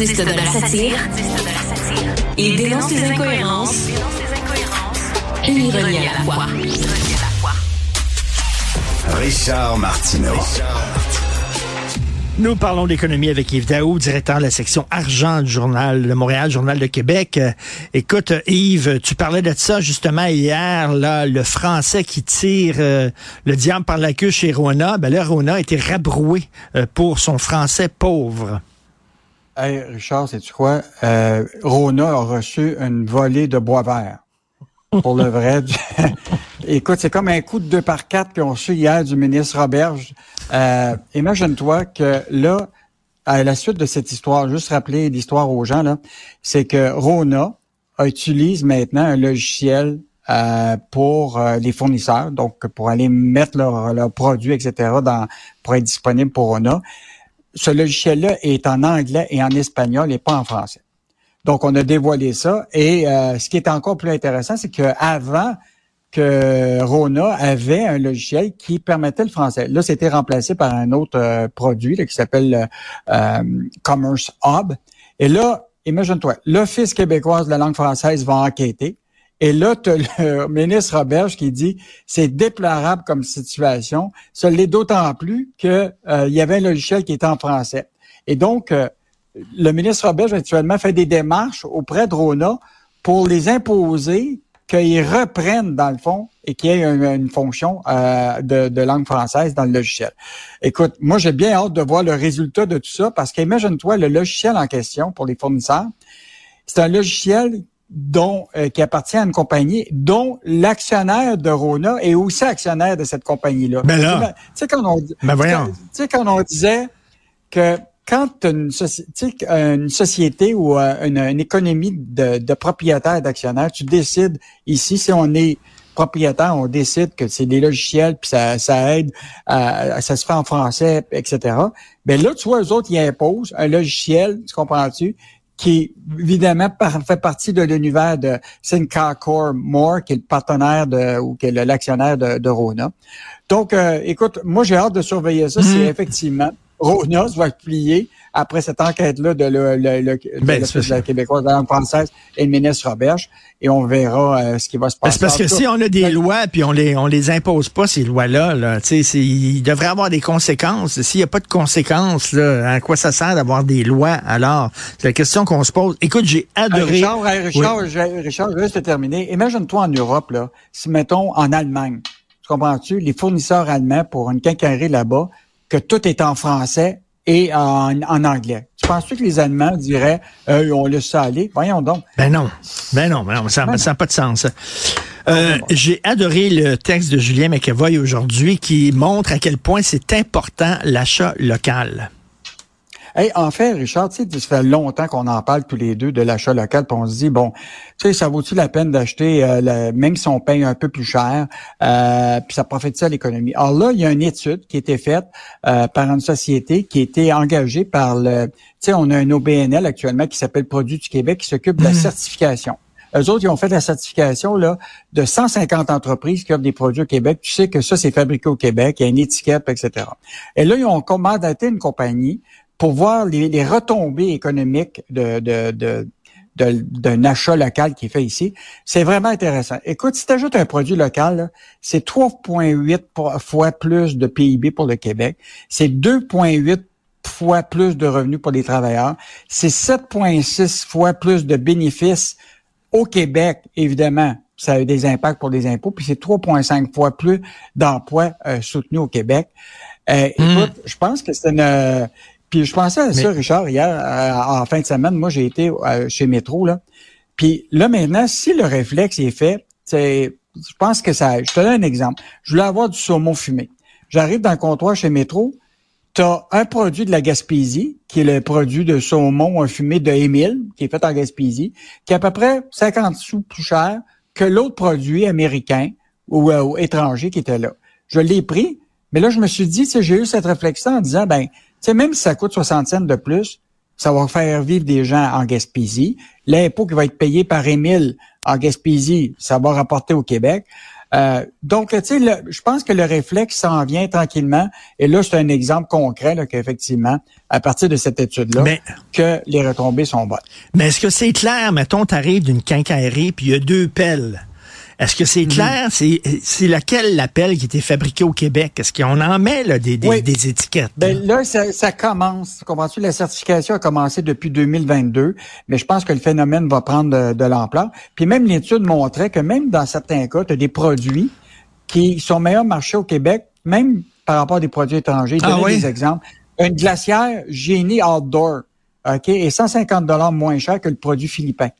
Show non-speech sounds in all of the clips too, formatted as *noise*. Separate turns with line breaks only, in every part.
artiste de la satire. Il dénonce les incohérences et l'ironie à la fois.
Richard Martineau.
Nous parlons d'économie avec Yves Daou, directeur de la section argent du journal de Montréal, journal de Québec. Euh, écoute, Yves, tu parlais de ça justement hier, là, le français qui tire euh, le diable par la queue chez Rona. Ben là, Rona a été rabroué euh, pour son français pauvre.
Hey, Richard, sais-tu quoi? Rona a reçu une volée de bois vert. Pour le vrai. *laughs* Écoute, c'est comme un coup de deux par quatre qu'ils ont reçu hier du ministre Roberge. Euh, imagine-toi que là, à la suite de cette histoire, juste rappeler l'histoire aux gens, là, c'est que Rona utilise maintenant un logiciel euh, pour euh, les fournisseurs, donc pour aller mettre leurs produits, etc., dans, pour être disponible pour Rona. Ce logiciel-là est en anglais et en espagnol et pas en français. Donc, on a dévoilé ça. Et ce qui est encore plus intéressant, c'est qu'avant, que Rona avait un logiciel qui permettait le français. Là, c'était remplacé par un autre euh, produit qui s'appelle euh, Commerce Hub. Et là, imagine-toi, l'Office québécois de la langue française va enquêter. Et là, tu le *laughs* ministre Roberge qui dit c'est déplorable comme situation. Ça l'est d'autant plus qu'il euh, y avait un logiciel qui était en français. Et donc, le ministre Roberge actuellement fait des démarches auprès de Rona pour les imposer qu'ils reprennent, dans le fond, et qu'il y ait une, fonction euh, de, langue française dans le logiciel. Écoute, moi, j'ai bien hâte de voir le résultat de tout ça, parce qu'imagine-toi, le logiciel en question pour les fournisseurs, c'est un logiciel dont euh, qui appartient à une compagnie dont l'actionnaire de Rona est aussi actionnaire de cette compagnie-là.
Ben là, tu sais
quand on,
ben
tu sais quand on disait que quand une, une, société ou euh, une, économie de, de propriétaires d'actionnaires, tu décides ici, si on est propriétaire, on décide que c'est des logiciels, puis ça, ça aide, à, ça se fait en français, etc. Mais ben là, tu vois, eux autres, ils imposent un logiciel, tu comprends-tu, qui évidemment fait partie de l'univers de Core More, qui est le partenaire de ou qui est l'actionnaire de, de, Rona. Donc, euh, écoute, moi j'ai hâte de surveiller ça. C'est mm-hmm. effectivement Ronos va plier après cette enquête-là de le, le, le, ben, de la québécoise de la langue française et le ministre Roberge, et on verra euh, ce qui va se passer.
C'est parce que si on a des lois puis on les on les impose pas ces lois-là, là, il devrait avoir des conséquences. S'il n'y a pas de conséquences, là, à quoi ça sert d'avoir des lois alors? C'est la question qu'on se pose. Écoute, j'ai adoré.
Richard, Richard, Richard, je vais terminer. Imagine-toi en Europe là, si mettons en Allemagne, tu comprends-tu? Les fournisseurs allemands pour une quincaillerie là-bas que tout est en français et en, anglais. Tu penses-tu que les Allemands diraient euh, on laisse ça aller? Voyons donc.
Ben non. Ben non, ben non ça n'a pas de sens. Euh, j'ai adoré le texte de Julien McEvoy aujourd'hui qui montre à quel point c'est important l'achat local.
Hey, en fait, Richard, tu sais, ça fait longtemps qu'on en parle tous les deux de l'achat local, puis on se dit, bon, tu sais, ça vaut-tu la peine d'acheter, euh, même si on paye un peu plus cher, euh, puis ça profite à l'économie? Alors là, il y a une étude qui a été faite euh, par une société qui a été engagée par le, tu sais, on a un OBNL actuellement qui s'appelle Produits du Québec qui s'occupe de la mmh. certification. Eux autres, ils ont fait la certification là, de 150 entreprises qui offrent des produits au Québec. Tu sais que ça, c'est fabriqué au Québec, il y a une étiquette, etc. Et là, ils ont commandaté une compagnie pour voir les, retombées économiques de, de, d'un achat local qui est fait ici. C'est vraiment intéressant. Écoute, si tu ajoutes un produit local, c'est 3,8 fois plus de PIB pour le Québec. C'est 2,8 fois plus de revenus pour les travailleurs. C'est 7,6 fois plus de bénéfices au Québec, évidemment. Ça a eu des impacts pour les impôts. Puis c'est 3,5 fois plus d'emplois euh, soutenus au Québec. Euh, hmm. Écoute, je pense que c'est une puis je pensais à ça, Richard, hier, euh, en fin de semaine. Moi, j'ai été euh, chez Métro, là. Puis là, maintenant, si le réflexe est fait, c'est, je pense que ça. Je te donne un exemple. Je voulais avoir du saumon fumé. J'arrive dans le comptoir chez Métro. Tu as un produit de la Gaspésie, qui est le produit de saumon fumé de Émile, qui est fait en Gaspésie, qui est à peu près 50 sous plus cher que l'autre produit américain ou, euh, ou étranger qui était là. Je l'ai pris, mais là, je me suis dit, j'ai eu cette réflexion en disant, ben, sais, même si ça coûte 60 cents de plus, ça va faire vivre des gens en Gaspésie. L'impôt qui va être payé par Émile en Gaspésie, ça va rapporter au Québec. Euh, donc, tu sais, je pense que le réflexe s'en vient tranquillement. Et là, c'est un exemple concret là, qu'effectivement, à partir de cette étude-là, que les retombées sont bonnes.
Mais est-ce que c'est clair, mettons, tu arrives d'une quincaillerie, puis il y a deux pelles. Est-ce que c'est mhm. clair? C'est laquelle l'appel qui était fabriqué au Québec? Est-ce qu'on en met là, des, des, des, étiquettes?
Ben, là, ça, ça commence. Comprends-tu? La certification a commencé depuis 2022, mais je pense que le phénomène va prendre de, l'ampleur. Puis même l'étude montrait que même dans certains cas, tu as des produits qui sont meilleurs marchés au Québec, même par rapport à des produits étrangers. Je ah, des exemples. Une glacière génie outdoor, OK, est 150 dollars moins cher que le produit philippin.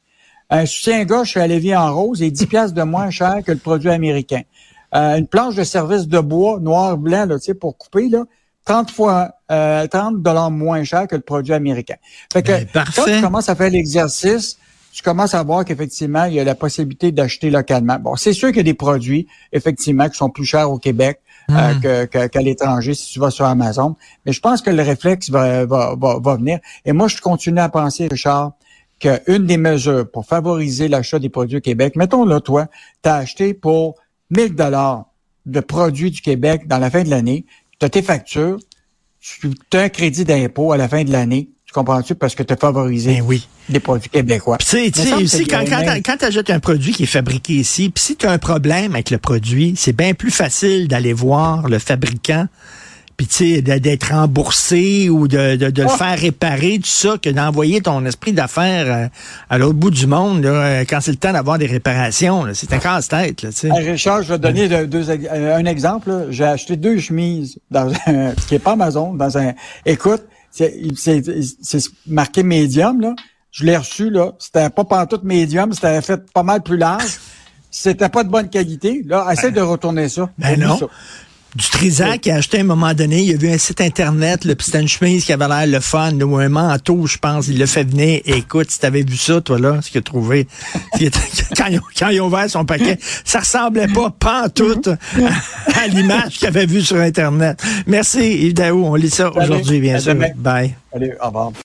Un soutien-gauche à Lévis en rose est 10 pièces de moins cher que le produit américain. Euh, une planche de service de bois noir-blanc là, pour couper, là, 30 fois euh, 30 dollars moins cher que le produit américain. Fait que ben, quand tu commences à faire l'exercice, tu commences à voir qu'effectivement, il y a la possibilité d'acheter localement. Bon, c'est sûr qu'il y a des produits, effectivement, qui sont plus chers au Québec euh, hmm. qu'à l'étranger si tu vas sur Amazon. Mais je pense que le réflexe va, va, va, va venir. Et moi, je continue à penser, Richard, qu'une des mesures pour favoriser l'achat des produits au Québec, mettons là, toi, tu as acheté pour 1000 dollars de produits du Québec dans la fin de l'année, tu as tes factures, tu as un crédit d'impôt à la fin de l'année, tu comprends-tu? Parce que tu as favorisé
ben oui.
des produits québécois.
Tu sais, aussi, quand, quand, tu achètes un produit qui est fabriqué ici, puis si tu as un problème avec le produit, c'est bien plus facile d'aller voir le fabricant puis tu sais, d'être remboursé ou de, de, le faire réparer, tout ça, que d'envoyer ton esprit d'affaires euh, à, l'autre bout du monde euh, quand c'est le temps d'avoir des réparations. C'est un casse-tête.
Richard, je vais te donner deux, euh, un exemple. J'ai acheté deux chemises dans *laughs* un, qui est pas Amazon, dans un. Écoute, c'est marqué médium là. Je l'ai reçu là. C'était pas pantoute médium, c'était fait pas mal plus large. *laughs* C'était pas de bonne qualité. Là, essaie de retourner ça.
Ben non du Trisac qui a acheté à un moment donné, il a vu un site internet, le c'était une chemise qui avait l'air le fun, ou un manteau, je pense, il l'a fait venir. écoute, si t'avais vu ça, toi là, ce qu'il a trouvé, *laughs* quand, il, quand a ouvert son paquet, ça ressemblait pas pantoute à, l'image qu'il avait vue sur internet. Merci Yves Daou, on lit ça aujourd'hui, bien sûr. Bye.
Allez, au revoir.